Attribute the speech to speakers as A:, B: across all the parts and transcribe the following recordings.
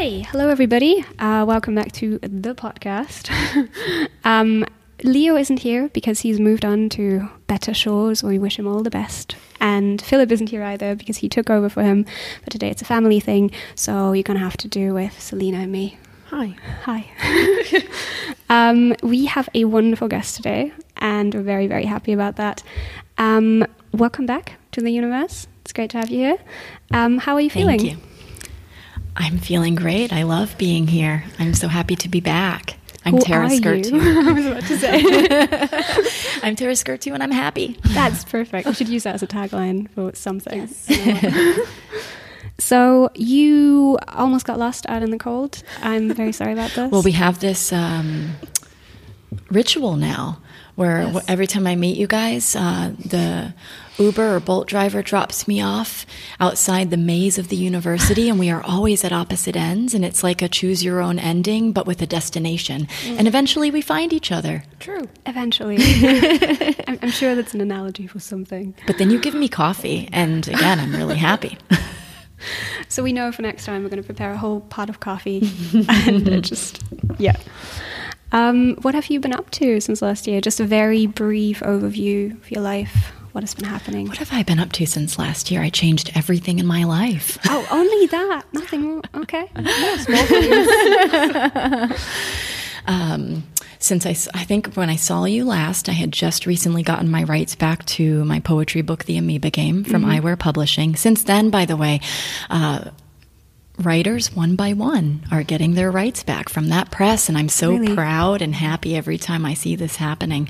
A: Okay, hello everybody. Uh, welcome back to the podcast. um, Leo isn't here because he's moved on to better shores. We wish him all the best. And Philip isn't here either because he took over for him. But today it's a family thing, so you're gonna have to do with Selena and me.
B: Hi.
A: Hi. um, we have a wonderful guest today, and we're very, very happy about that. Um, welcome back to the universe. It's great to have you here. Um, how are you feeling?
C: Thank you. I'm feeling great. I love being here. I'm so happy to be back. I'm
A: Who
C: Tara
A: Skurtu. I was about to say.
C: I'm Tara Skurtu and I'm happy.
A: That's perfect. We should use that as a tagline for something. Yes. so you almost got lost out in the cold. I'm very sorry about this.
C: Well, we have this um, ritual now where
B: Yes.
C: every time I meet you guys, uh, the Uber or Bolt driver drops me off outside the maze of the university, and we are always at opposite ends. And it's like a choose your own ending, but with a destination. And eventually we find each other.
A: true. Eventually, I'm, I'm sure that's an analogy for something.
C: But then you give me coffee, and again, I'm really happy.
A: So we know for next time we're going to prepare a whole pot of coffee and just yeah. Um, what have you been up to since last year? Just a very brief overview of your life. What has been happening?
C: What have I been up to since last year? I changed everything in my life.
A: Oh, only that. Nothing more. Okay.
C: Um, since I, I think when I saw you last, I had just recently gotten my rights back to my poetry book, The Amoeba Game, from Eyewear Publishing. Since then, by the way, uh, writers one by one are getting their rights back from that press and i'm so
A: Really?
C: proud and happy every time i see this happening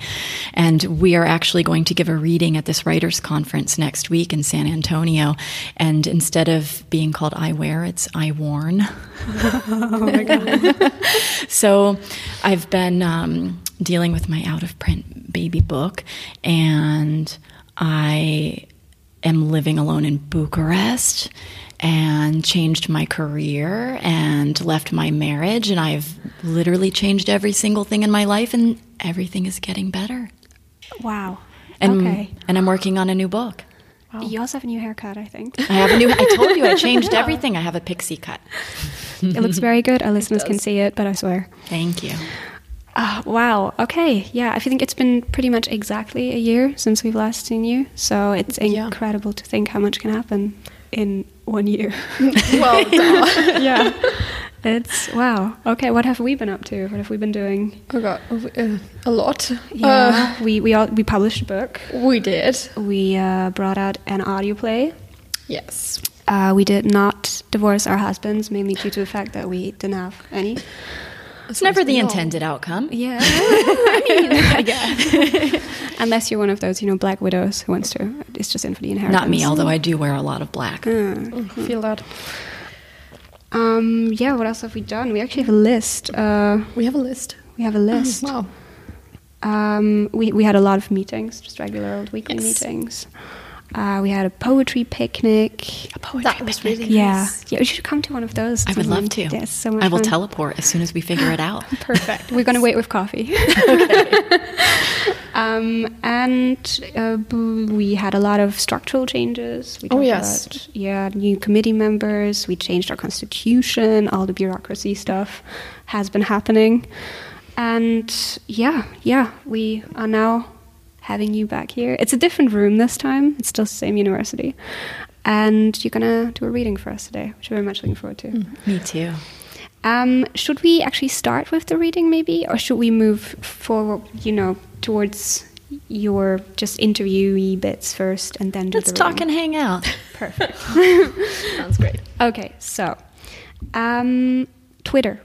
C: and we are actually going to give a reading at this writers conference next week in san antonio and instead of being called Eyewear it's i worn Oh my god. so I've been um, dealing with my out of print baby book, and I am living alone in Bucharest and changed my career and left my marriage and I've literally changed every single thing in my life and everything is getting better.
A: Wow.
C: And
A: okay.
C: and I'm working on a new book.
A: You also have a new haircut, I think.
C: I have a new I told you I changed everything. I have a pixie cut.
A: it looks very good. Our listeners can see it, but I swear.
C: Thank you.
A: Ah, wow. Okay. Yeah. I think it's been pretty much exactly a year since we've last seen you. So it's
B: Yeah.
A: incredible to think how much can happen in one year.
B: Well,
A: yeah. It's wow. Okay. What have we been up to? What have we been doing?
B: oh god, uh, a lot.
A: Yeah. we we all, we published a book.
B: Uh, we did.
A: We uh, brought out an audio play.
B: Yes.
A: Uh, we did not divorce our husbands, mainly due to the fact that we didn't have any.
C: It's never the
B: No.
C: intended outcome.
A: Yeah, I mean, I guess. Unless you're one of those, you know, black widows who wants to, it's just in for the inheritance.
C: Not me, although I do wear a lot of black.
B: I feel that.
A: Um, yeah, what else have we done? We actually have a list. Uh,
B: We have a list.
A: we have a list.
B: Wow.
A: Um, we, we had a lot of meetings, just regular old weekly
B: Yes.
A: meetings. Uh, we had a poetry picnic.
C: A poetry
B: That was
C: picnic.
B: really
A: Yeah,
B: nice.
A: yeah, we should come to one of those.
C: I would love
A: sometime.
C: to.
A: Yeah, it's so much
C: I will
A: fun.
C: teleport as soon as we figure it out.
A: Perfect. We're going to wait with coffee. um, and uh, we had a lot of structural changes. We
B: Oh, yes.
A: about, yeah, new committee members. We changed our constitution. All the bureaucracy stuff has been happening. And yeah, yeah, we are now having you back here. It's a different room this time. It's still the same university. And you're going to do a reading for us today, which I'm very much looking forward to.
C: Me too.
A: Um, should we actually start with the reading, maybe, or should we move forward? You know, towards your just interviewee bits first, and then do
C: Let's
A: the
C: talk
A: reading?
C: and hang out.
A: Perfect.
B: Sounds great.
A: okay, so um, Twitter.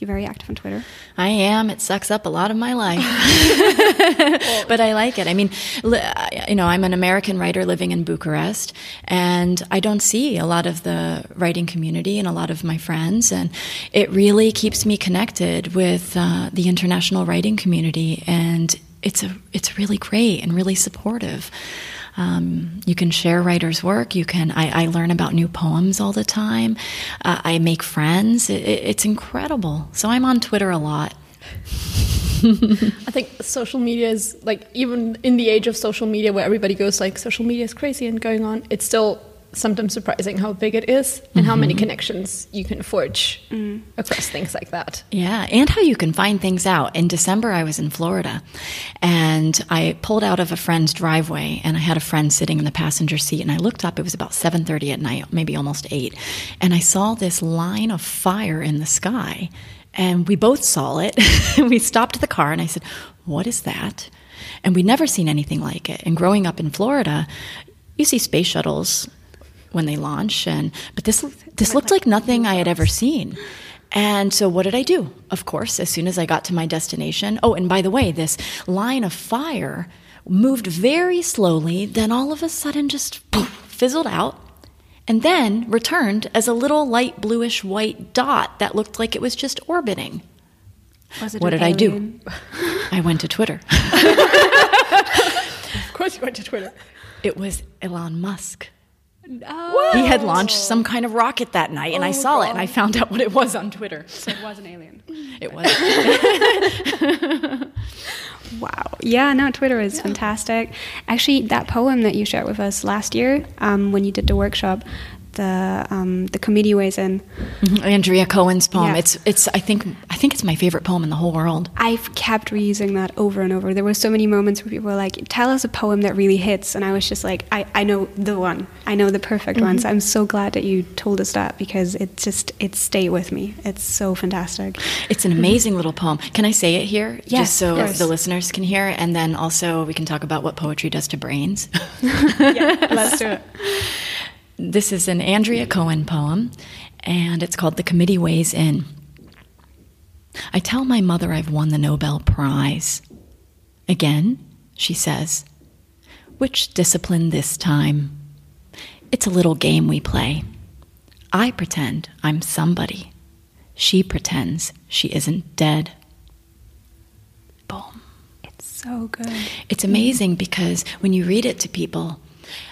A: You're very active on Twitter.
C: I am. It sucks up a lot of my life. but I like it. I mean, you know, I'm an American writer living in Bucharest, and I don't see a lot of the writing community and a lot of my friends. And it really keeps me connected with uh, the international writing community. And it's, a, it's really great and really supportive. Um, you can share writers' work. You can. I, I learn about new poems all the time. Uh, I make friends. It, it, it's incredible. So I'm on Twitter a lot.
B: I think social media is like even in the age of social media where everybody goes like social media is crazy and going on, it's still sometimes surprising how big it is and how many mm-hmm. connections you can forge mm. across things like that.
C: Yeah, and how you can find things out. In December, I was in Florida, and I pulled out of a friend's driveway, and I had a friend sitting in the passenger seat, and I looked up. It was about seven thirty at night, maybe almost eight, and I saw this line of fire in the sky, and we both saw it. we stopped the car, and I said, "What is that?" And we'd never seen anything like it. And growing up in Florida, you see space shuttles when they launch, and but this this looked like nothing I had ever seen. And so, what did I do? Of course, as soon as I got to my destination, oh, and by the way, this line of fire moved very slowly, then all of a sudden just poof, fizzled out, and then returned as a little light bluish white dot that looked like it was just orbiting.
A: Was it
C: What did I do? I went to Twitter.
B: Of course, you went to Twitter.
C: It was Elon Musk.
A: Oh,
C: He had launched some kind of rocket that night, and I saw it, and I found out what it was on Twitter.
A: so it was an alien.
C: It was.
A: Wow. Yeah, no, Twitter is fantastic. Actually, that poem that you shared with us last year um, when you did the workshop, the um, the committee weighs in.
C: Andrea Cohen's poem.
A: Yeah.
C: It's it's I think I think it's my favorite poem in the whole world.
A: I've kept reusing that over and over. There were so many moments where people were like, "Tell us a poem that really hits," and I was just like, "I, I know the one. I know the perfect one." So I'm so glad that you told us that because it just it stayed with me. It's so fantastic.
C: It's an amazing little poem. Can I say it here?
A: Yes,
C: Just so the listeners can hear, and then also we can talk about what poetry does to brains.
A: Yeah, let's do it.
C: this is an Andrea Cohen poem, and it's called The Committee Weighs In. I tell my mother I've won the Nobel Prize. Again, she says, Which discipline this time? It's a little game we play. I pretend I'm somebody. She pretends she isn't dead. Boom.
A: It's so good.
C: It's amazing because when you read it to people,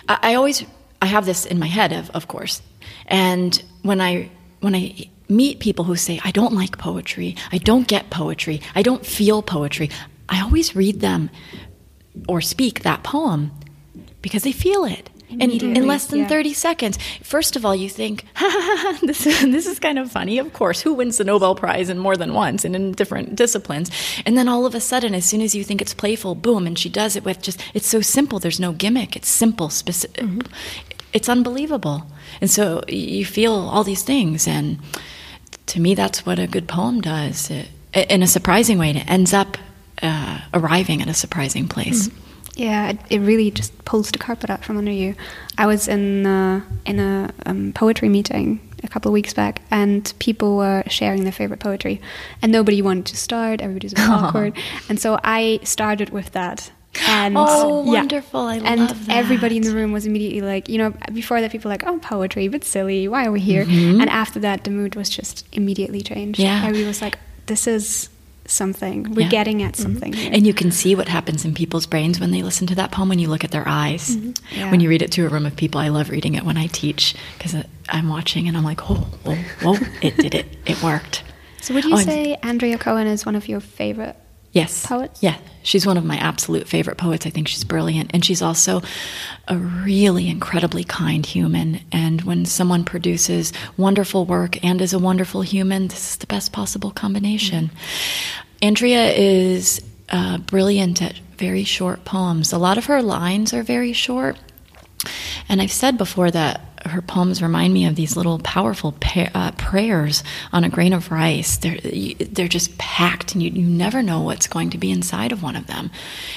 C: I, I always I have this in my head, of, of course, and when I when I meet people who say I don't like poetry, I don't get poetry, I don't feel poetry, I always read them or speak that poem because they feel it. And in less than
A: yeah.
C: 30 seconds, first of all, you think, ha, ha, ha, this, this is kind of funny. Of course, who wins the Nobel Prize in more than once and in different disciplines? And then all of a sudden, as soon as you think it's playful, boom, and she does it with just, it's so simple. There's no gimmick. It's simple, specific. Mm-hmm. It's unbelievable. And so you feel all these things. And to me, that's what a good poem does. It, in a surprising way, and it ends up uh, arriving at a surprising place.
A: Yeah, it, it really just pulls the carpet out from under you. I was in uh, in a um, poetry meeting a couple of weeks back, and people were sharing their favorite poetry, and nobody wanted to start. Everybody was awkward, and so I started with that. And
C: Oh,
A: yeah.
C: wonderful. I
A: and
C: love
A: everybody in the room was immediately like, you know, before that people were like, oh, poetry, but silly. Why are we here?
C: Mm-hmm.
A: And after that, the mood was just immediately changed.
C: Yeah.
A: everybody was like, this is something. We're
C: Yeah.
A: getting at something. here.
C: And you can see what happens in people's brains when they listen to that poem when you look at their eyes.
A: Yeah.
C: When you read it to a room of people, I love reading it when I teach because I'm watching and I'm like, oh, oh, oh, it did it. It worked.
A: So would you
C: Oh, and-
A: say Andrea Cohen is one of your favorite?
C: Yes.
A: Poets?
C: Yeah. She's one of my absolute favorite poets. I think she's brilliant. And she's also a really incredibly kind human. And when someone produces wonderful work and is a wonderful human, this is the best possible combination. Andrea is uh, brilliant at very short poems. A lot of her lines are very short. And I've said before that her poems remind me of these little powerful pa- uh, prayers on a grain of rice. They're they're just packed, and you, you never know what's going to be inside of one of them.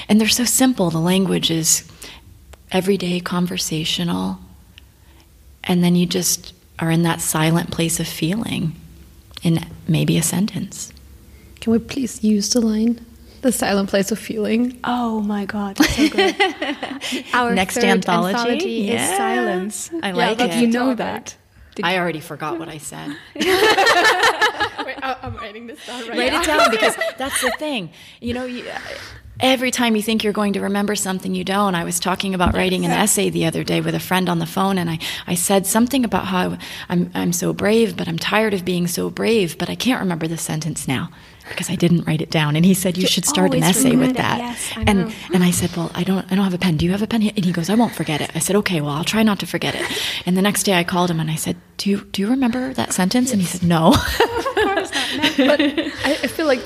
C: And they're so simple. The language is everyday, conversational, and then you just are in that silent place of feeling in maybe a sentence.
B: Can we please use the line? The silent place of feeling.
A: Oh my God, so good. Our
C: Next
A: third
C: anthology?
A: is
C: Yeah.
A: silence.
C: I like
A: but
C: it.
A: You know that. Did
C: I already forgot what I said.
B: Wait, I- I'm writing this down right
C: write
B: now.
C: it down because that's the thing. You know, you, every time you think you're going to remember something, you don't. I was talking about writing an essay the other day with a friend on the phone, and I, I said something about how I'm, I'm so brave, but I'm tired of being so brave, but I can't remember the sentence now because I didn't write it down. And he said, "You,
A: You
C: should start an essay with that."
A: Yes, I
C: and
A: know.
C: and I said, "Well, I don't I don't have a pen. Do you have a pen?" And he goes, "I won't forget it." I said, "Okay, well, I'll try not to forget it." And the next day, I called him and I said, "Do you do you remember that sentence?" And he said, "No."
B: but I, I feel like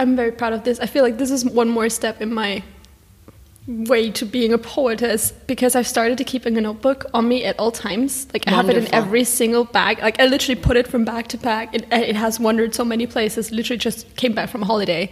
B: I'm very proud of this. I feel like this is one more step in my way to being a poetess because I've started to keeping a notebook on me at all times. Like I have it in every single bag. Like I literally put it from bag to bag. It, it has wandered so many places. Literally just came back from a holiday.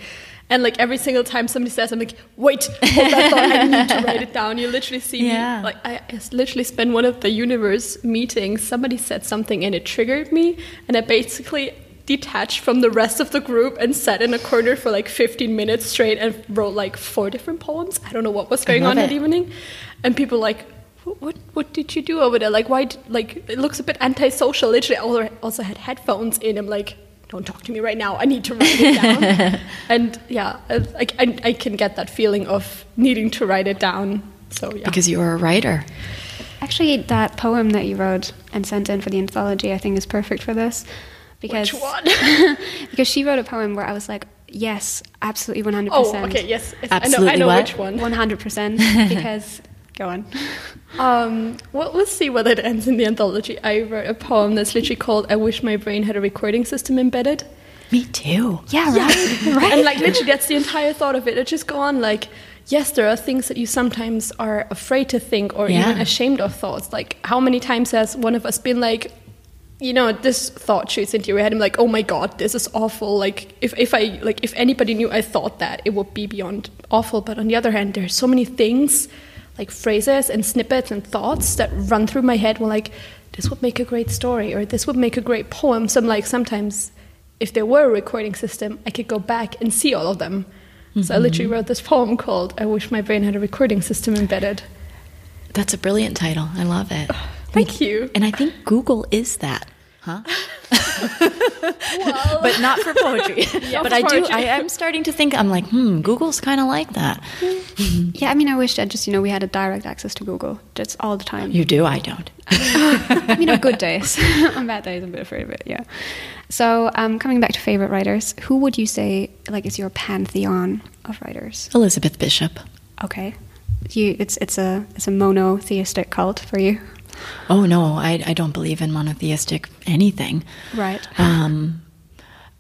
B: And like every single time somebody says, I'm like, wait, hold that thought. I need to write it down. You literally see
C: Yeah.
B: me. Like I I literally spent one of the universe meetings. Somebody said something and it triggered me, and I basically detached from the rest of the group and sat in a corner for like 15 minutes straight and wrote like four different poems. I don't know what was going
C: love
B: on that
C: it.
B: evening, and people like. "What- What what did you do over there? Like why? d- Like it looks a bit antisocial. Literally, I also- also had headphones in. I'm like, don't talk to me right now. I need to write it down. and yeah, I, I, I can get that feeling of needing to write it down. So yeah,
C: because you're a writer.
A: Actually, that poem that you wrote and sent in for the anthology, I think, is perfect for this. Because
B: Which one?
A: because she wrote a poem where I was like, yes, absolutely, one hundred percent.
B: Oh, okay, yes. It's-
C: Absolutely
B: I know, I know which one.
A: one hundred percent. Because go on.
B: Um, well, we'll see whether it ends in the anthology. I wrote a poem that's literally called "I Wish My Brain Had a Recording System Embedded,"
C: Me too.
A: Yeah, right, Yeah. right.
B: and like literally, that's the entire thought of it. It just go on like, yes, there are things that you sometimes are afraid to think or even ashamed of thoughts. Like, how many times has one of us been like, you know, this thought shoots into your head. I'm like, oh my god, this is awful. Like, if, if I like, if anybody knew I thought that, it would be beyond awful. But on the other hand, there's so many things, like phrases and snippets and thoughts that run through my head. Well, like, this would make a great story, or this would make a great poem. So I'm like, sometimes, if there were a recording system, I could go back and see all of them. So I literally mm-hmm. wrote this poem called "I Wish My Brain Had a Recording System Embedded."
C: That's a brilliant title. I love it.
B: Thank you.
C: And I think Google is that, huh? but not for poetry. but
B: for
C: I do. I'm starting to think. I'm like, hmm. Google's kind of like that.
A: yeah, I mean, I wish that just you know we had a direct access to Google just all the time.
C: You do. I don't.
A: I mean, on good days. on bad days, I'm a bit afraid of it. Yeah. So, um, coming back to favorite writers, who would you say like is your pantheon of writers?
C: Elizabeth Bishop.
A: Okay, you it's it's a it's a monotheistic cult for you,
C: Oh no, I, I don't believe in monotheistic anything.
A: right?
C: Um,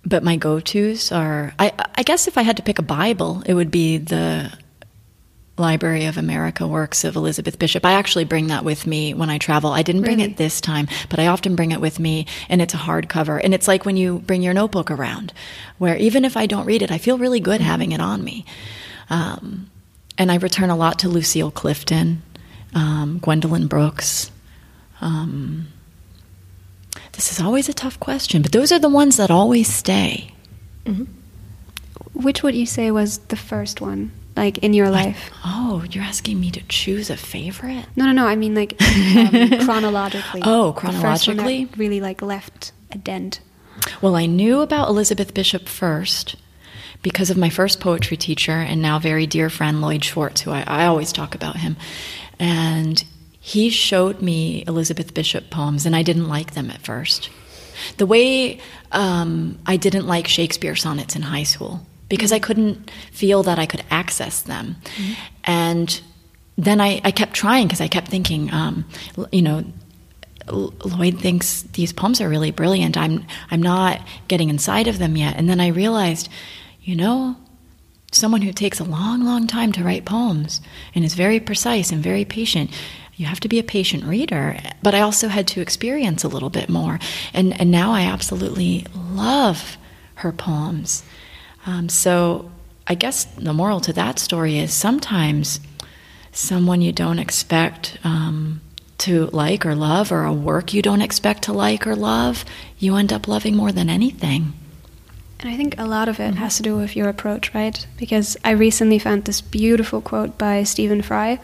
C: but my go-tos are. I, I guess if I had to pick a Bible, it would be the Library of America works of Elizabeth Bishop. I actually bring that with me when I travel. I didn't bring
A: Really?
C: it this time, but I often bring it with me, and it's a hardcover. And it's like when you bring your notebook around, where even if I don't read it, I feel really good having it on me. Um, and I return a lot to Lucille Clifton, um, Gwendolyn Brooks. Um, this is always a tough question, but those are the ones that always stay.
A: Which would you say was the first one, like in your life?
C: Oh, you're asking me to choose a favorite?
A: No, no, no. I mean, like um, chronologically.
C: Oh,
A: The first one that
C: chronologically?
A: really like left a dent.
C: Well, I knew about Elizabeth Bishop first because of my first poetry teacher and now very dear friend Lloyd Schwartz, who I, I always talk about him. And he showed me Elizabeth Bishop poems, and I didn't like them at first. The way um, I didn't like Shakespeare sonnets in high school because I couldn't feel that I could access them. And then I, I kept trying because I kept thinking, um, you know, Lloyd thinks these poems are really brilliant. I'm I'm not getting inside of them yet. And then I realized, you know, someone who takes a long, long time to write poems and is very precise and very patient. You have to be a patient reader, but I also had to experience a little bit more, and and now I absolutely love her poems. Um, so I guess the moral to that story is sometimes someone you don't expect um, to like or love, or a work you don't expect to like or love, you end up loving more than anything.
A: And I think a lot of it has to do with your approach, right? Because I recently found this beautiful quote by Stephen Fry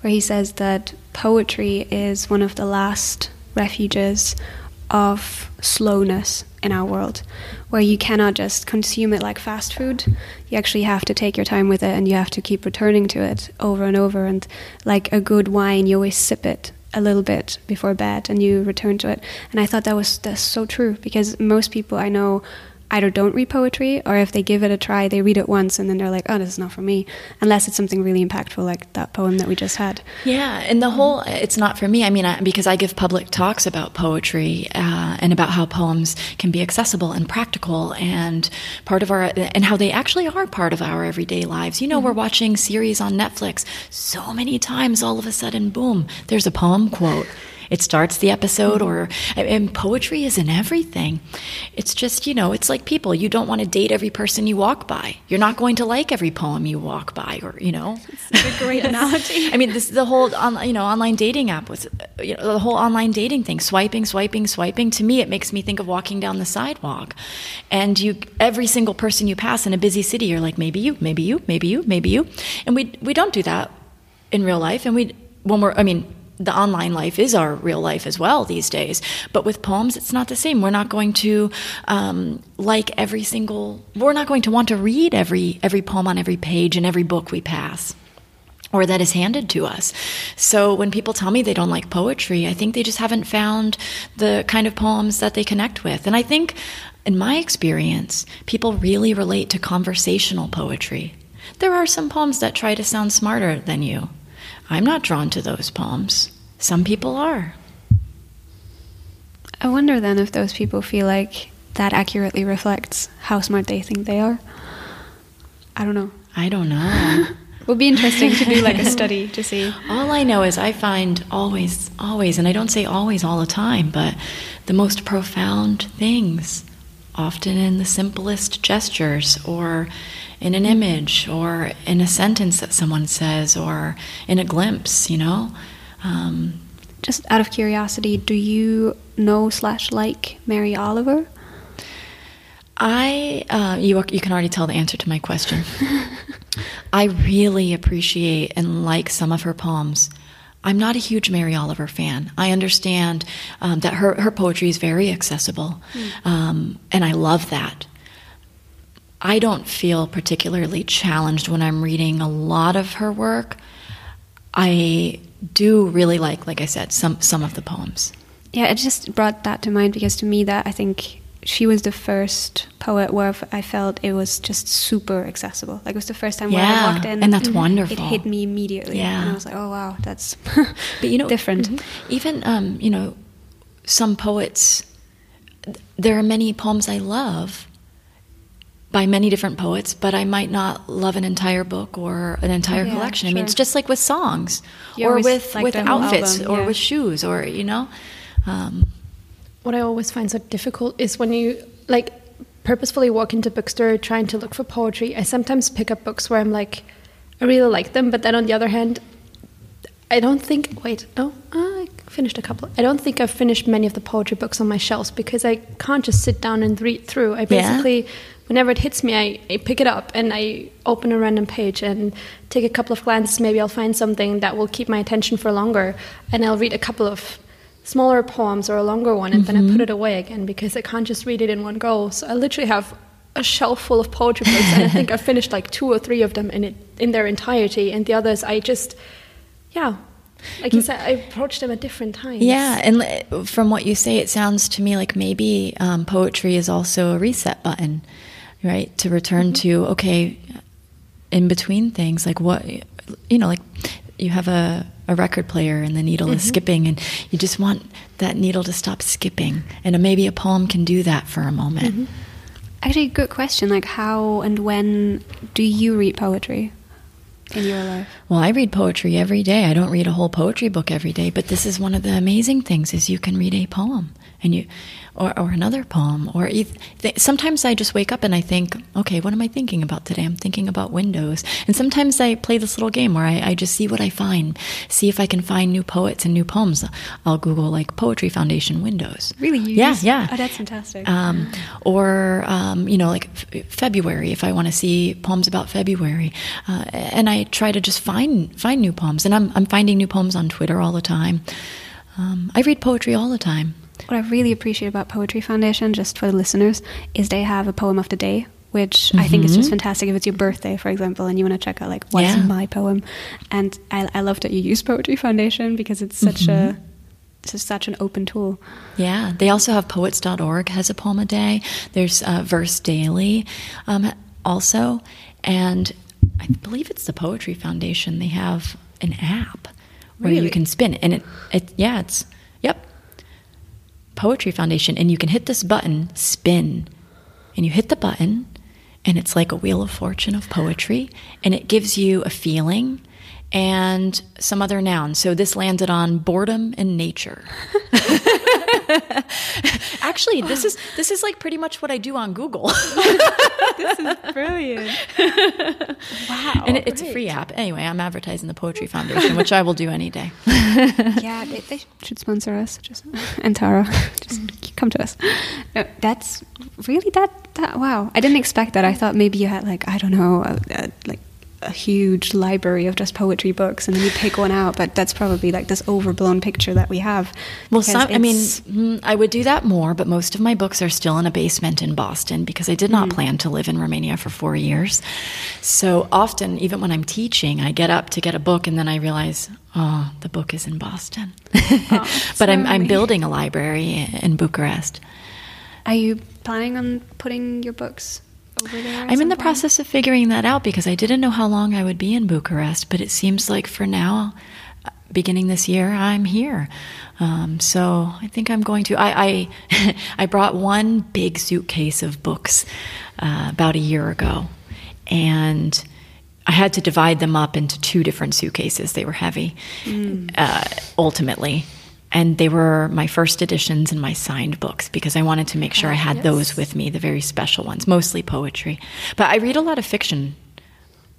A: where he says that poetry is one of the last refuges of slowness in our world, where you cannot just consume it like fast food. You actually have to take your time with it, and you have to keep returning to it over and over. And like a good wine, you always sip it a little bit before bed, and you return to it. And I thought that was that's so true because most people I know either don't read poetry or if they give it a try, they read it once and then they're like, oh, this is not for me, unless it's something really impactful like that poem that we just had.
C: Yeah, and the whole, it's not for me. I mean, I, because I give public talks about poetry uh, and about how poems can be accessible and practical and part of our, and how they actually are part of our everyday lives. You know, mm-hmm. we're watching series on Netflix so many times, all of a sudden, boom, there's a poem quote it starts the episode or and poetry is in everything. It's just you know it's like people you don't want to date every person you walk by. You're not going to like every poem you walk by or you know?
A: It's a great analogy.
C: I mean this the whole on, you know online dating app was you know the whole online dating thing swiping swiping swiping. To me it makes me think of walking down the sidewalk. And you every single person you pass in a busy city you're like maybe you maybe you maybe you maybe you. And we we don't do that in real life. And we when we're i mean the online life is our real life as well these days. But with poems, it's not the same. We're not going to um, like every single. We're not going to want to read every every poem on every page in every book we pass. Or that is handed to us. So when people tell me they don't like poetry, I think they just haven't found the kind of poems that they connect with. And I think, in my experience, people really relate to conversational poetry. There are some poems that try to sound smarter than you. I'm not drawn to those poems. Some people are.
A: I wonder then if those people feel like that accurately reflects how smart they think they are. I don't know.
C: I don't know.
A: it would be interesting to do like a study to see.
C: All I know is I find always, always, and I don't say always all the time, but the most profound things, often in the simplest gestures or in an image or in a sentence that someone says or in a glimpse, you know. Um,
A: Just out of curiosity, do you know slash like Mary Oliver?
C: I uh, you you can already tell the answer to my question. I really appreciate and like some of her poems. I'm not a huge Mary Oliver fan. I understand um, that her, her poetry is very accessible, mm. um, and I love that. I don't feel particularly challenged when I'm reading a lot of her work. I do really like, like I said, some some of the poems.
A: Yeah, it just brought that to mind because to me that I think she was the first poet where I felt it was just super accessible. Like it was the first time
C: yeah,
A: where I walked in,
C: and that's wonderful.
A: It hit me immediately,
C: yeah.
A: and I was like, "Oh wow, that's." but you know, different.
C: Mm-hmm. Even um, you know, some poets. There are many poems I love, by many different poets, but I might not love an entire book or an entire yeah, collection. Sure. I mean, it's just like with songs, you or with like with outfits, album, yeah. or with shoes, or you know. Um,
B: what I always find so difficult is when you like purposefully walk into a bookstore trying to look for poetry. I sometimes pick up books where I'm like, I really like them, but then on the other hand, I don't think. Wait, oh, I finished a couple. I don't think I've finished many of the poetry books on my shelves because I can't just sit down and read through. I basically. Yeah whenever it hits me, I, I, pick it up and I open a random page and take a couple of glances. Maybe I'll find something that will keep my attention for longer, and I'll read a couple of smaller poems or a longer one, and mm-hmm. then I put mm-hmm. it away again because I can't just read it in one go. So I literally have a shelf full of poetry books, and I think I finished like two or three of them in it in their entirety, and the others I just, yeah, like you said, I approach them at different times.
C: Yeah, and from what you say, it sounds to me like maybe um, poetry is also a reset button right? To return mm-hmm. to, okay, in between things, like what, you know, like you have a, a record player and the needle mm-hmm. is skipping and you just want that needle to stop skipping. And maybe a poem can do that for a moment. Mm-hmm.
A: Actually, good question. Like, how and when do you read poetry? in your life?
C: Well, I read poetry every day. I don't read a whole poetry book every day, but this is one of the amazing things is you can read a poem and you or, or another poem or sometimes i just wake up and i think okay what am i thinking about today? I'm thinking about windows. And sometimes i play this little game where I, I just see what i find see if i can find new poets and new poems. I'll google like poetry foundation windows.
A: Really? You
C: yeah yeah.
A: oh that's fantastic.
C: Um, or um, you know like f- february if i want to see poems about february. Uh, and i try to just find find new poems. And i'm, I'm finding new poems on twitter all the time. Um, i read poetry all the time
A: What I really appreciate about Poetry Foundation, just for the listeners, is they have a poem of the day, which I think is just fantastic. If it's your birthday, for example, and you want to check out like what's
C: Yeah.
A: my poem, and I, I love that you use Poetry Foundation because it's such a it's such an open tool.
C: Yeah, they also have poets.org has a poem a day. There's uh, Verse Daily um, also. And I believe it's the Poetry Foundation. They have an app where
A: Really?
C: you can spin it. And it, it, yeah, it's, yep, Poetry Foundation. And you can hit this button, spin. And you hit the button, and it's like a wheel of fortune of poetry. And it gives you a feeling and some other nouns. So this landed on boredom and nature. Actually, this is this is like pretty much what I do on Google.
A: This is brilliant. wow.
C: and it, it's a free app. Anyway, I'm advertising the Poetry Foundation, which I will do any day.
A: yeah, they, they should sponsor us. Just and Tara, just come to us. No, that's really that, that. Wow, I didn't expect that. I thought maybe you had like I don't know, a, a, like a huge library of just poetry books, and then you pick one out. But that's probably like this overblown picture that we have.
C: Well, some, I mean, mm, I would do that more, but most of my books are still in a basement in Boston because I did not plan to live in Romania for four years. So often, even when I'm teaching, I get up to get a book and then I realize, oh, the book is in Boston. but I'm, I'm building a library in Bucharest.
A: are you planning on putting your books over there?
C: I'm in the
A: point?
C: process of figuring that out because I didn't know how long I would be in Bucharest, but it seems like for now, uh, beginning this year, I'm here. Um, so I think I'm going to. I I, I brought one big suitcase of books uh, about a year ago, and I had to divide them up into two different suitcases. They were heavy, uh, ultimately. And they were my first editions and my signed books because I wanted to make sure I had those with me, the very special ones, mostly poetry. But I read a lot of fiction.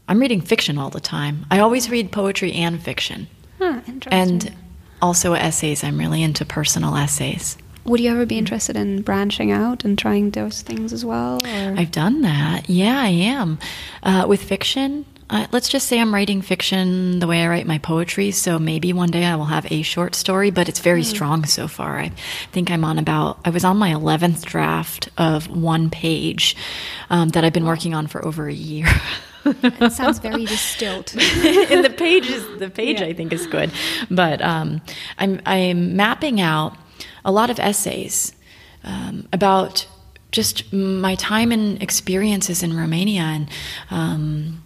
C: I'm reading fiction all the time. I always read poetry and fiction.
A: Huh, interesting.
C: And also essays. I'm really into personal essays.
A: would you ever be interested in branching out and trying those things as well? Or?
C: I've done that. Yeah, I am. Uh, with fiction, uh, let's just say I'm writing fiction the way I write my poetry. So maybe one day I will have a short story, but it's very strong so far. I think I'm on about, I was on my 11th draft of one page um, that I've been working on for over a year.
A: it sounds very distilled.
C: and the page is the page I think is good, but um, I'm I'm mapping out a lot of essays um, about just my time and experiences in Romania and.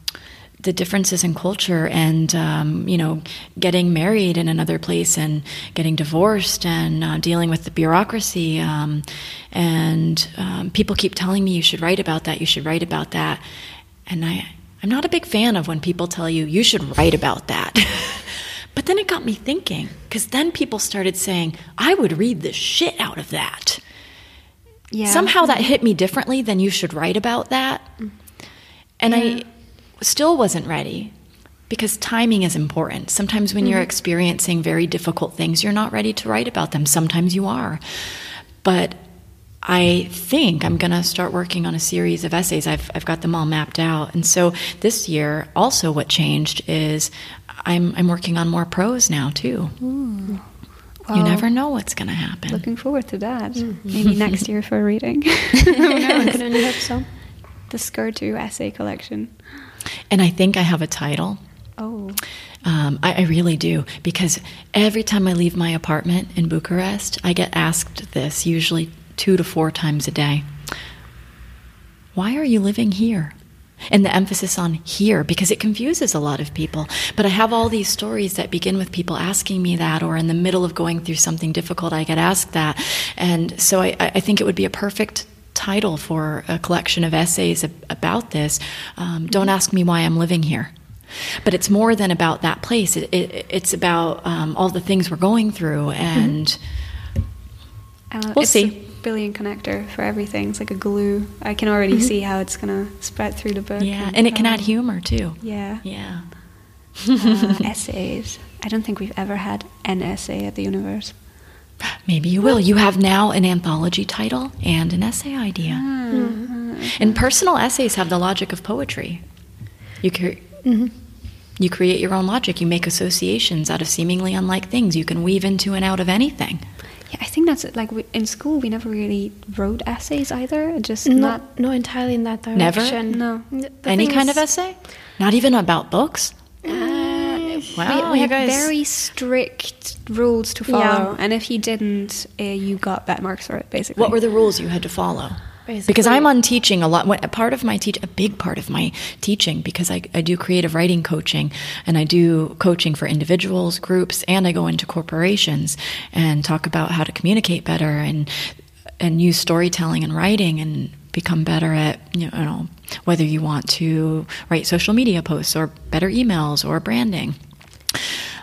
C: The differences in culture and um, you know getting married in another place and getting divorced and uh, dealing with the bureaucracy um, and um, people keep telling me you should write about that you should write about that. And I I'm not a big fan of when people tell you you should write about that. But then it got me thinking because then people started saying I would read the shit out of that.
A: Yeah.
C: somehow that hit me differently than you should write about that. And I still wasn't ready because timing is important. Sometimes when you're mm-hmm. experiencing very difficult things, you're not ready to write about them. Sometimes you are. But I think I'm going to start working on a series of essays. I've, I've got them all mapped out. And so this year, also what changed is I'm, I'm working on more prose now, too. Mm.
A: you
C: never know what's going to happen.
A: Looking forward to that. Mm-hmm. Maybe next year for a reading.
B: I can only hope so.
A: the Skurtu essay collection.
C: And I think I have a title.
A: Oh.
C: Um, I, I really do because every time I leave my apartment in Bucharest, I get asked this usually two to four times a day. Why are you living here? And the emphasis on here because it confuses a lot of people. But I have all these stories that begin with people asking me that, or in the middle of going through something difficult, I get asked that. And so I, I think it would be a perfect title for a collection of essays ab- about this. Um, Don't ask me why I'm living here. But it's more than about that place. It, it, it's about um, all the things we're going through, and
A: Uh,
C: We'll
A: it's
C: see.
A: a brilliant connector for everything. It's like a glue. I can already see how it's gonna spread through the book.
C: yeah, and it can add humor too.
A: Yeah.
C: Yeah.
A: Uh, essays. I don't think we've ever had an essay at the universe.
C: Maybe you will. You have now an anthology title and an essay idea. Mm-hmm. And personal essays have the logic of poetry. You cre- mm-hmm. you create your own logic. You make associations out of seemingly unlike things. You can weave into and out of anything.
A: Yeah, I think that's it. Like we, in school, we never really wrote essays either. Just
B: not
A: not.
B: not entirely in that direction.
C: Never?
B: direction.
A: No.
B: The
C: Any kind
B: is-
C: of essay? Not even about books? Uh, Wow,
A: we, we
C: you
A: had
C: guys.
A: very strict rules to follow,
B: Yeah.
A: and if you didn't, uh, you got bad marks for it. Basically,
C: What were the rules you had to follow?
B: Basically-
C: Because I'm on teaching a lot. What- A part of my teach, a big part of my teaching, because I, I do creative writing coaching, and I do coaching for individuals, groups, and I go into corporations and talk about how to communicate better and and use storytelling and writing and become better at you know whether you want to write social media posts or better emails or branding.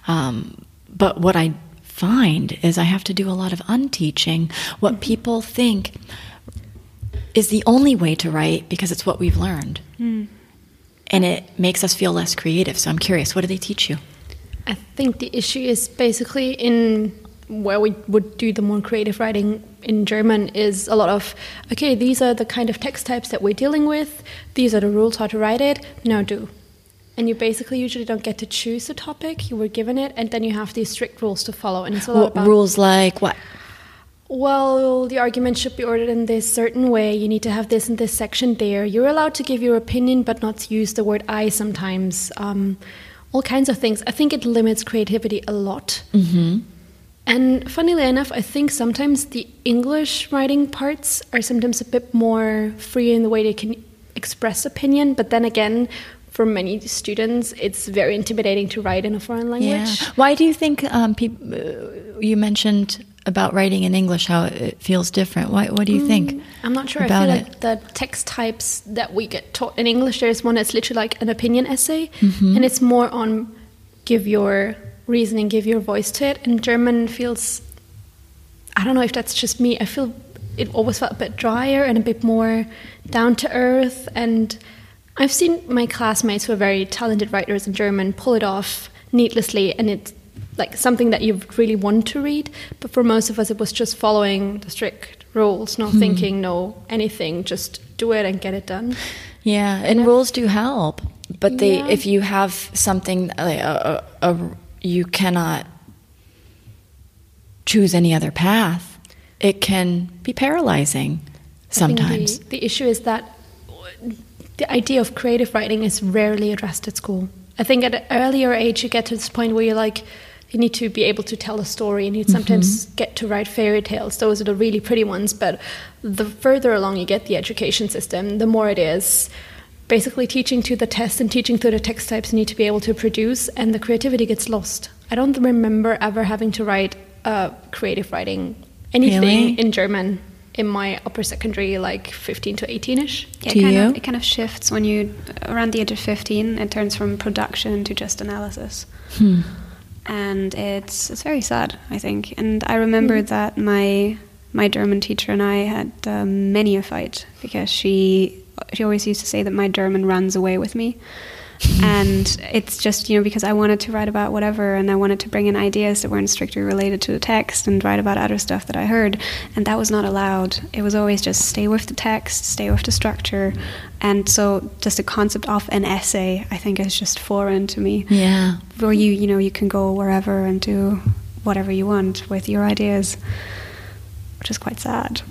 C: Um, but what I find is I have to do a lot of unteaching what people think is the only way to write because it's what we've learned. And it makes us feel less creative. So I'm curious, what do they teach you?
B: I think the issue is basically in where we would do the more creative writing in German is a lot of okay, these are the kind of text types that we're dealing with. These are the rules how to write it. Now do. And you basically usually don't get to choose the topic. You were given it, and then you have these strict rules to follow. And it's a lot
C: What
B: about
C: rules like what?
B: well, the argument should be ordered in this certain way. You need to have this and this section there. You're allowed to give your opinion, but not use the word I sometimes. Um, all kinds of things. I think it limits creativity a lot.
C: Mm-hmm.
B: And funnily enough, I think sometimes the English writing parts are sometimes a bit more free in the way they can express opinion. But then again, for many students, it's very intimidating to write in a foreign language.
C: Yeah. Why do you think um, uh, you mentioned about writing in English how it feels different? Why, what do you think?
B: I'm not sure. I
C: about
B: feel
C: it?
B: like the text types that we get taught in English, there's one that's literally like an opinion essay,
C: Mm-hmm.
B: and it's more on give your reasoning, give your voice to it. And German feels, I don't know if that's just me. I feel it always felt a bit drier and a bit more down to earth. And I've seen my classmates who are very talented writers in German pull it off needlessly, and it's like something that you really want to read. But for most of us, it was just following the strict rules, no hmm. thinking, no anything, just do it and get it done.
C: Yeah, and rules do help, but they
B: Yeah.
C: if you have something like a, a, a you cannot choose any other path, it can be paralyzing sometimes.
B: the, the issue is that the idea of creative writing is rarely addressed at school. I think at an earlier age, you get to this point where you're like, you need to be able to tell a story, and you sometimes get to write fairy tales. Those are the really pretty ones. But the further along you get the education system, the more it is basically teaching to the test and teaching to the text types you need to be able to produce, and the creativity gets lost. I don't remember ever having to write uh, creative writing anything
C: Really?
B: in German in my upper secondary, like 15 to 18 ish.
A: Yeah, it kind? Of, it kind of shifts when you around the age of fifteen. It turns from production to just analysis,
C: Hmm.
A: and it's it's very sad. I think, and I remember that my my German teacher and I had um, many a fight because she she always used to say that my German runs away with me. And it's just you know because I wanted to write about whatever and I wanted to bring in ideas that weren't strictly related to the text and write about other stuff that I heard. And that was not allowed. It was always just stay with the text stay with the structure. And so just the concept of an essay I think is just foreign to me.
C: Yeah.
A: where you you know you can go wherever and do whatever you want with your ideas which is quite sad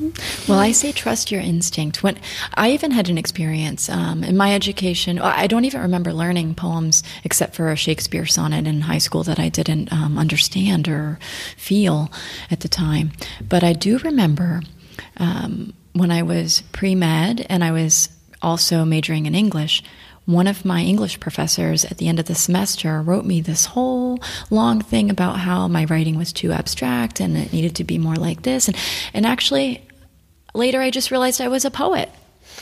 C: Well, I say trust your instinct. When I even had an experience um, in my education, I don't even remember learning poems except for a Shakespeare sonnet in high school that I didn't um, understand or feel at the time. But I do remember um, when I was pre med and I was also majoring in English. One of my English professors at the end of the semester wrote me this whole long thing about how my writing was too abstract and it needed to be more like this. And, and actually, later I just realized I was a poet.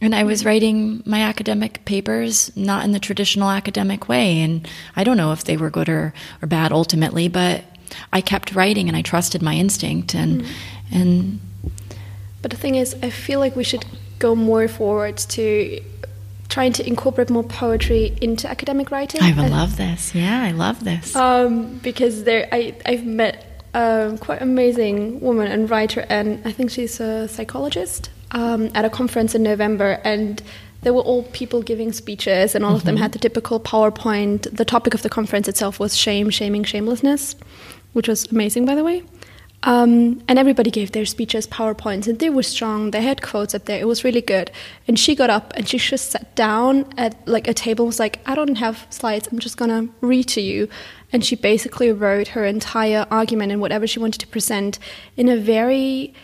C: and I was writing my academic papers not in the traditional academic way. And I don't know if they were good or, or bad ultimately, but I kept writing and I trusted my instinct. And, and
B: But the thing is, I feel like we should go more forward to trying to incorporate more poetry into academic writing.
C: I love this. Yeah, I love this.
B: um, because there, I, I've met a quite amazing woman and writer, and I think she's a psychologist um, at a conference in November, and there were all people giving speeches, and all of them had the typical PowerPoint. The topic of the conference itself was shame, shaming, shamelessness, which was amazing, by the way. Um, and everybody gave their speeches, PowerPoints, and they were strong. They had quotes up there. It was really good. And she got up and she just sat down at like a table. Was like, I don't have slides. I'm just gonna read to you. And she basically wrote her entire argument and whatever she wanted to present in a very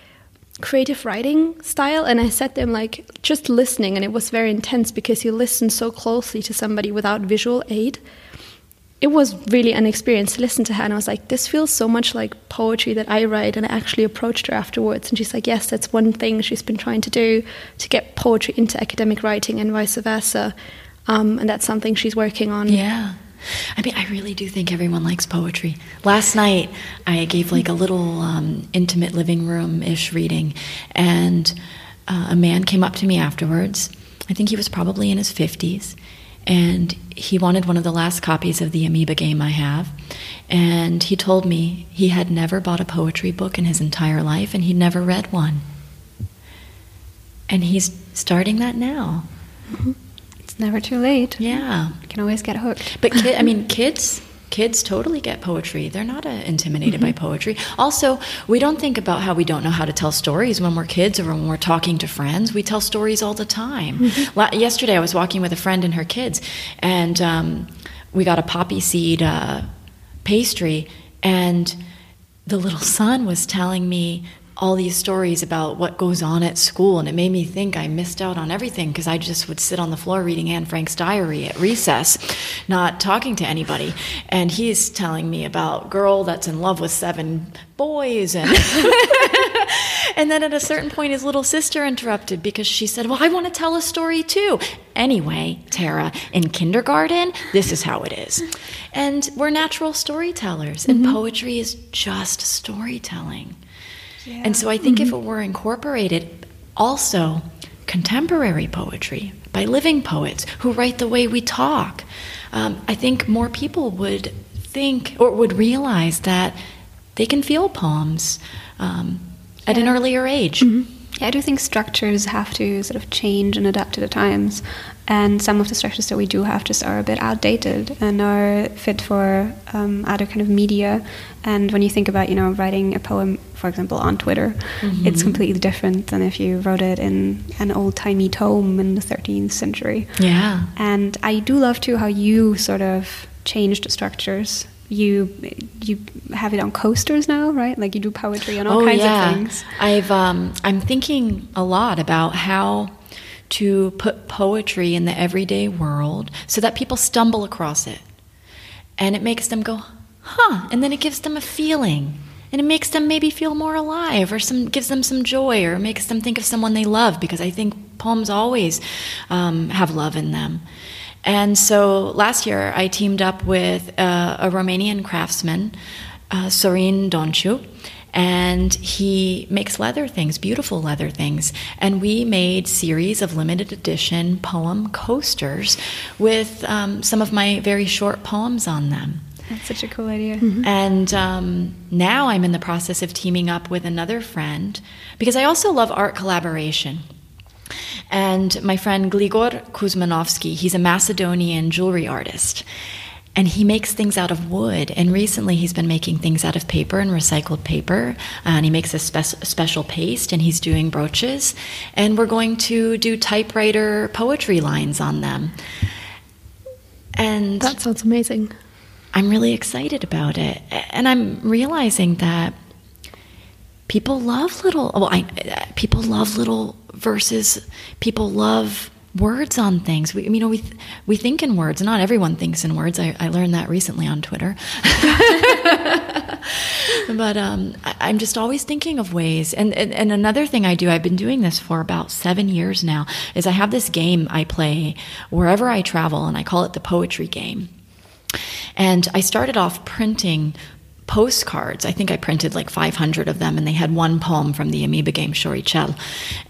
B: creative writing style and i sat there like just listening and it was very intense because you listen so closely to somebody without visual aid it was really an experience to listen to her and i was like this feels so much like poetry that i write and i actually approached her afterwards and she's like yes that's one thing she's been trying to do to get poetry into academic writing and vice versa um, and that's something she's working on
C: Yeah. I mean, I really do think everyone likes poetry. Last night, I gave like a little um, intimate living room ish reading, and uh, a man came up to me afterwards. I think he was probably in his 50s, and he wanted one of the last copies of the Amoeba game I have. And he told me he had never bought a poetry book in his entire life, and he'd never read one. And he's starting that now. Mm-hmm.
A: It's never too late.
C: Yeah.
A: You can always get hooked.
C: But kid, I mean, kids, kids totally get poetry. They're not uh, intimidated by poetry. Also, we don't think about how we don't know how to tell stories when we're kids or when we're talking to friends. We tell stories all the time. La- yesterday, I was walking with a friend and her kids, and um, we got a poppy seed uh, pastry, and the little son was telling me all these stories about what goes on at school and it made me think I missed out on everything because I just would sit on the floor reading Anne Frank's diary at recess not talking to anybody. And he's telling me about girl that's in love with seven boys and and then at a certain point his little sister interrupted because she said well I want to tell a story too. Anyway Tara in kindergarten this is how it is. And we're natural storytellers and mm-hmm. poetry is just storytelling and so I think if it were incorporated also contemporary poetry by living poets who write the way we talk, um, I think more people would think or would realize that they can feel poems um, at an earlier age.
A: Yeah, I do think structures have to sort of change and adapt to the times. And some of the structures that we do have just are a bit outdated and are fit for um, other kind of media. And when you think about, you know, writing a poem, for example, on Twitter, it's completely different than if you wrote it in an old timey tome in the 13th century.
C: Yeah.
A: And I do love too how you sort of changed the structures. You you have it on coasters now, right? Like you do poetry on all kinds of things.
C: I've um, I'm thinking a lot about how to put poetry in the everyday world so that people stumble across it, and it makes them go, huh, and then it gives them a feeling. And it makes them maybe feel more alive, or some gives them some joy, or makes them think of someone they love. Because I think poems always um, have love in them. And so last year, I teamed up with uh, a Romanian craftsman, uh, Sorin Donciu, and he makes leather things, beautiful leather things. And we made series of limited edition poem coasters with um, some of my very short poems on them.
A: That's such a cool idea.
C: And um, now I'm in the process of teaming up with another friend because I also love art collaboration. And my friend Gligor Kuzmanovsky, he's a Macedonian jewelry artist. And he makes things out of wood. And recently he's been making things out of paper and recycled paper. Uh, and he makes a spe- special paste and he's doing brooches. And we're going to do typewriter poetry lines on them. And
B: That sounds amazing.
C: I'm really excited about it. And I'm realizing that people love little well I, uh, people love little verses people love words on things. We you know we we think in words. Not everyone thinks in words. I, I learned that recently on twitter. But um, I, i'm just always thinking of ways. And, and and another thing i do i've been doing this for about seven years now is i have this game i play wherever i travel and i call it the poetry game. And I started off printing postcards. I think I printed like 500 of them, and they had one poem from the Amoeba game, Șoricel.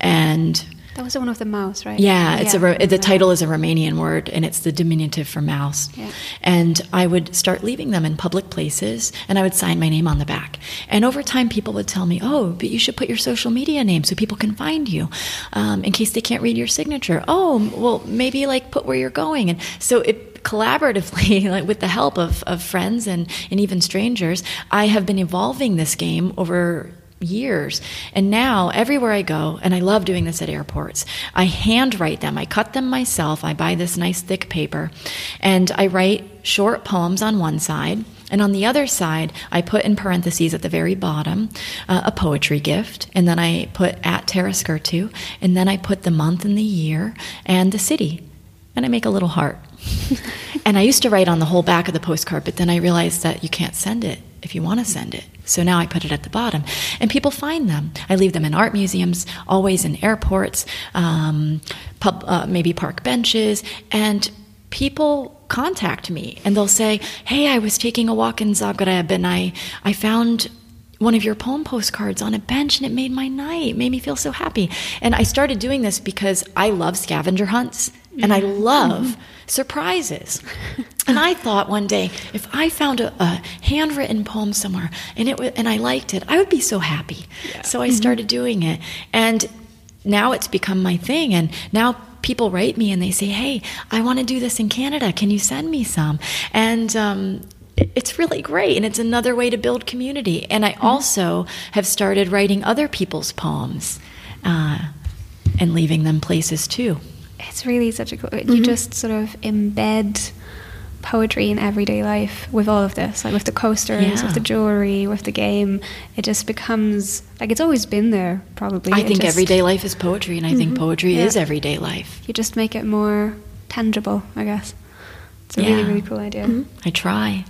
C: And
A: That was the one of the mouse, right?
C: Yeah, it's
A: Yeah.
C: a the title is a Romanian word, and it's the diminutive for mouse.
A: Yeah.
C: And I would start leaving them in public places, and I would sign my name on the back. And over time, people would tell me, "Oh, but you should put your social media name so people can find you, um, in case they can't read your signature." Oh, well, maybe like put where you're going, and so it collaboratively, like with the help of, of friends and, and even strangers, I have been evolving this game over years. And now, everywhere I go, and I love doing this at airports, I handwrite them. I cut them myself. I buy this nice thick paper, and I write short poems on one side. And on the other side, I put in parentheses at the very bottom uh, a poetry gift, and then I put at Tara Skurtu, and then I put the month and the year and the city, and I make a little heart. and I used to write on the whole back of the postcard, but then I realized that you can't send it if you want to send it. So now I put it at the bottom, and people find them. I leave them in art museums, always in airports, um, pub, uh, maybe park benches, and people contact me and they'll say, "Hey, I was taking a walk in Zagreb, and I I found." One of your poem postcards on a bench, and it made my night. It made me feel so happy. And I started doing this because I love scavenger hunts and I love surprises. And I thought one day, if I found a, a handwritten poem somewhere and it and I liked it, I would be so happy. So I started doing it, and now it's become my thing. And now people write me and they say, "Hey, I want to do this in Canada. Can you send me some?" And um, it's really great, and it's another way to build community. And I also have started writing other people's poems uh, and leaving them places too.
A: It's really such a cool.
C: Mm-hmm.
A: You just sort of embed poetry in everyday life with all of this, like with the coasters,
C: Yeah.
A: with the jewelry, with the game. It just becomes like it's always been there. Probably.
C: I
A: It
C: think
A: just-
C: everyday life is poetry, and I think poetry
A: Yeah.
C: is everyday life.
A: You just make it more tangible, I guess. It's a really
C: Yeah.
A: really cool idea. Mm-hmm.
C: I try,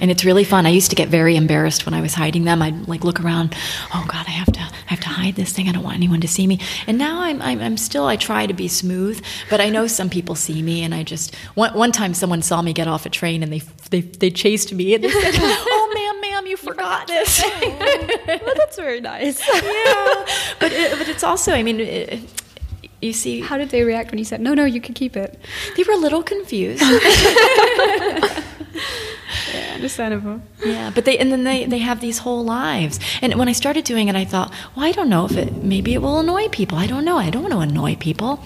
C: and it's really fun. I used to get very embarrassed when I was hiding them. I'd like look around. Oh God, I have to, I have to hide this thing. I don't want anyone to see me. And now I'm, I'm, I'm still. I try to be smooth, but I know some people see me, and I just. One, one time, someone saw me get off a train, and they, they, they chased me, and they said, "Oh, ma'am, ma'am, you forgot this."
B: well, that's very nice.
C: yeah, but it, but it's also. I mean. It, you see,
A: How did they react when you said, "No, no, you can keep it"?
C: they were a little confused.
A: Yeah, understandable.
C: Yeah, but they and then they they have these whole lives. And when I started doing it, I thought, well, I don't know if it maybe it will annoy people. I don't know. I don't want to annoy people.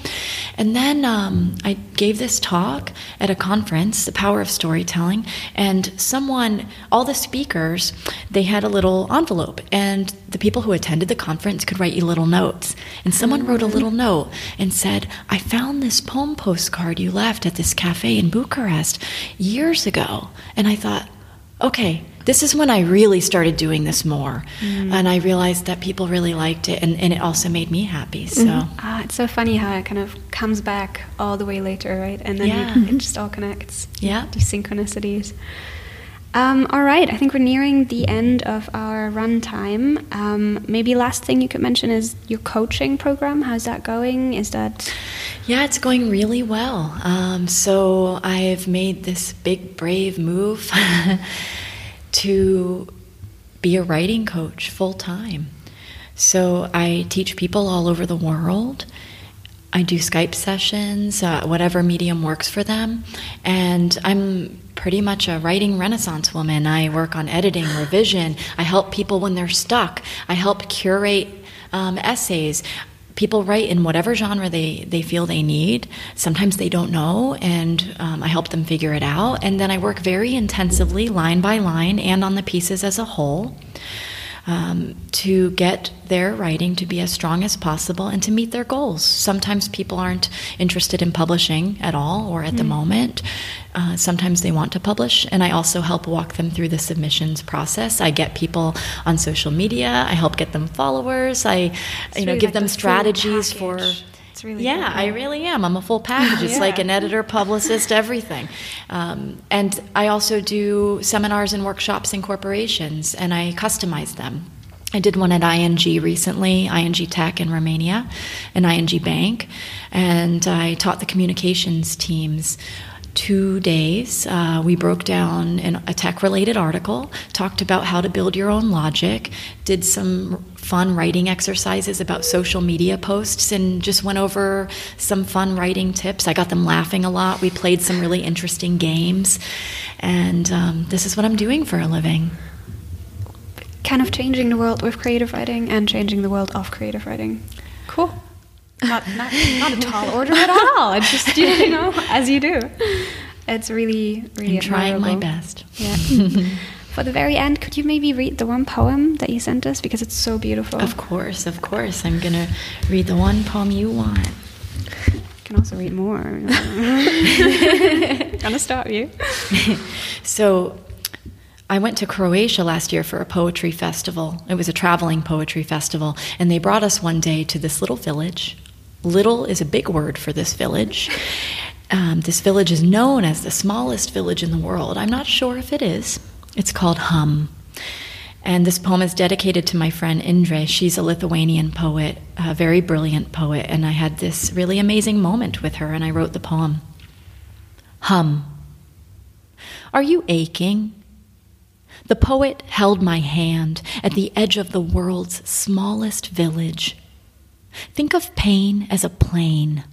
C: And then um, I gave this talk at a conference, the power of storytelling, and someone, all the speakers, they had a little envelope, and the people who attended the conference could write you little notes. And someone wrote a little note and said, I found this poem postcard you left at this cafe in Bucharest years ago. And I thought, okay, this is when I really started doing this more. And I realized that people really liked it, and, and it also made me happy. So,
A: Ah, it's so funny how it kind of comes back all the way later, right? And then
C: Yeah.
A: you, it just all connects.
C: Yeah.
A: These synchronicities. Um, all right, I think we're nearing the end of our run time. Um, maybe last thing you could mention is your coaching program. How's that going? Is that
C: yeah, it's going really well. Um, so, I've made this big, brave move to be a writing coach full time. So, I teach people all over the world. I do Skype sessions, uh, whatever medium works for them. And I'm pretty much a writing renaissance woman. I work on editing, revision. I help people when they're stuck. I help curate um, essays. People write in whatever genre they, they feel they need. Sometimes they don't know, and um, I help them figure it out. And then I work very intensively, line by line, and on the pieces as a whole um, to get their writing to be as strong as possible and to meet their goals. Sometimes people aren't interested in publishing at all or at the moment. Uh, sometimes they want to publish, and I also help walk them through the submissions process. I get people on social media. I help get them followers. I,
A: It's
C: you know,
A: really
C: give
A: like
C: them
A: the
C: strategies for.
A: It's really
C: yeah, I really am. I'm a full package. It's like an editor, publicist, everything. Um, and I also do seminars and workshops in corporations, and I customize them. I did one at ING recently, ING Tech in Romania, and ING Bank, and I taught the communications teams two days. Uh, we broke down an, a tech related article, talked about how to build your own logic, did some fun writing exercises about social media posts, and just went over some fun writing tips. I got them laughing a lot. We played some really interesting games. And um, this is what I'm doing for a living.
A: Kind of changing the world with creative writing and changing the world of creative writing. Cool. Not, not, not a tall order at all. It's just, you know, as you do. It's really, really
C: I'm trying my best.
A: Yeah. For the very end, could you maybe read the one poem that you sent us because it's so beautiful?
C: Of course, of course. I'm going to read the one poem you want.
A: You can also read more. I'm Gonna stop you.
C: So, I went to Croatia last year for a poetry festival. It was a traveling poetry festival, and they brought us one day to this little village. Little is a big word for this village. Um, this village is known as the smallest village in the world. I'm not sure if it is. It's called Hum. And this poem is dedicated to my friend Indre. She's a Lithuanian poet, a very brilliant poet, and I had this really amazing moment with her, and I wrote the poem. Hum. Are you aching? The poet held my hand at the edge of the world's smallest village. Think of pain as a plane.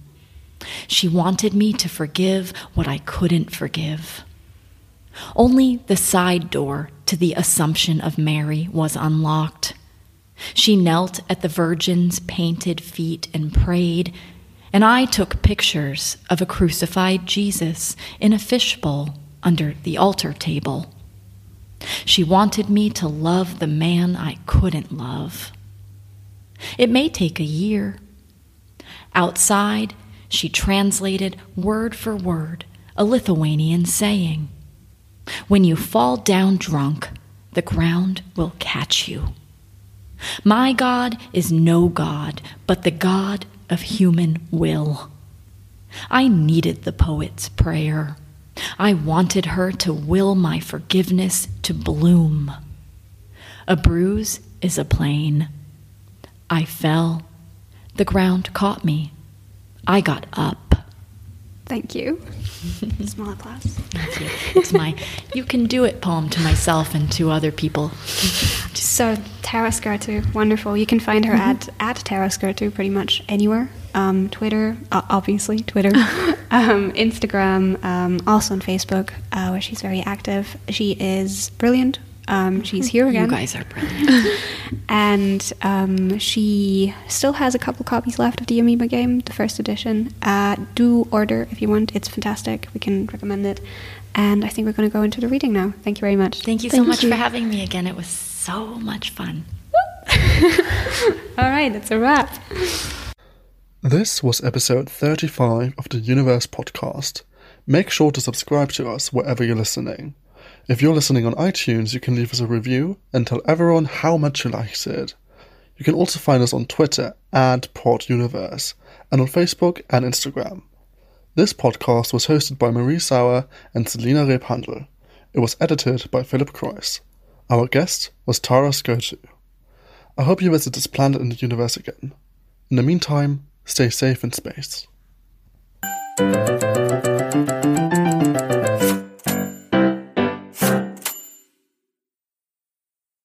C: She wanted me to forgive what I couldn't forgive. Only the side door to the Assumption of Mary was unlocked. She knelt at the Virgin's painted feet and prayed, and I took pictures of a crucified Jesus in a fishbowl under the altar table. She wanted me to love the man I couldn't love. It may take a year. Outside, she translated word for word a Lithuanian saying When you fall down drunk, the ground will catch you. My God is no God, but the God of human will. I needed the poet's prayer. I wanted her to will my forgiveness to bloom. A bruise is a plane. I fell. The ground caught me. I got up.
A: Thank you. Small applause.
C: Thank you. It's my you can do it poem to myself and to other people.
A: So Tara Skurtu, wonderful. You can find her at at Tara Skurtu pretty much anywhere. Um, Twitter, uh, obviously Twitter, um, Instagram, um, also on Facebook, uh, where she's very active. She is brilliant. Um, she's here again.
C: You guys are brilliant.
A: and um, she still has a couple copies left of the Amoeba game, the first edition. Uh, do order if you want; it's fantastic. We can recommend it. And I think we're going to go into the reading now. Thank you very much.
C: Thank you so much for having me again. It was so much fun.
A: All right, that's a wrap.
D: This was episode 35 of the Universe podcast. Make sure to subscribe to us wherever you're listening. If you're listening on iTunes, you can leave us a review and tell everyone how much you liked it. You can also find us on Twitter at PodUniverse and on Facebook and Instagram. This podcast was hosted by Marie Sauer and Selina Rebhandel. It was edited by Philip Croyce. Our guest was Tara Skurtu. I hope you visit this planet in the universe again. In the meantime, stay safe in space.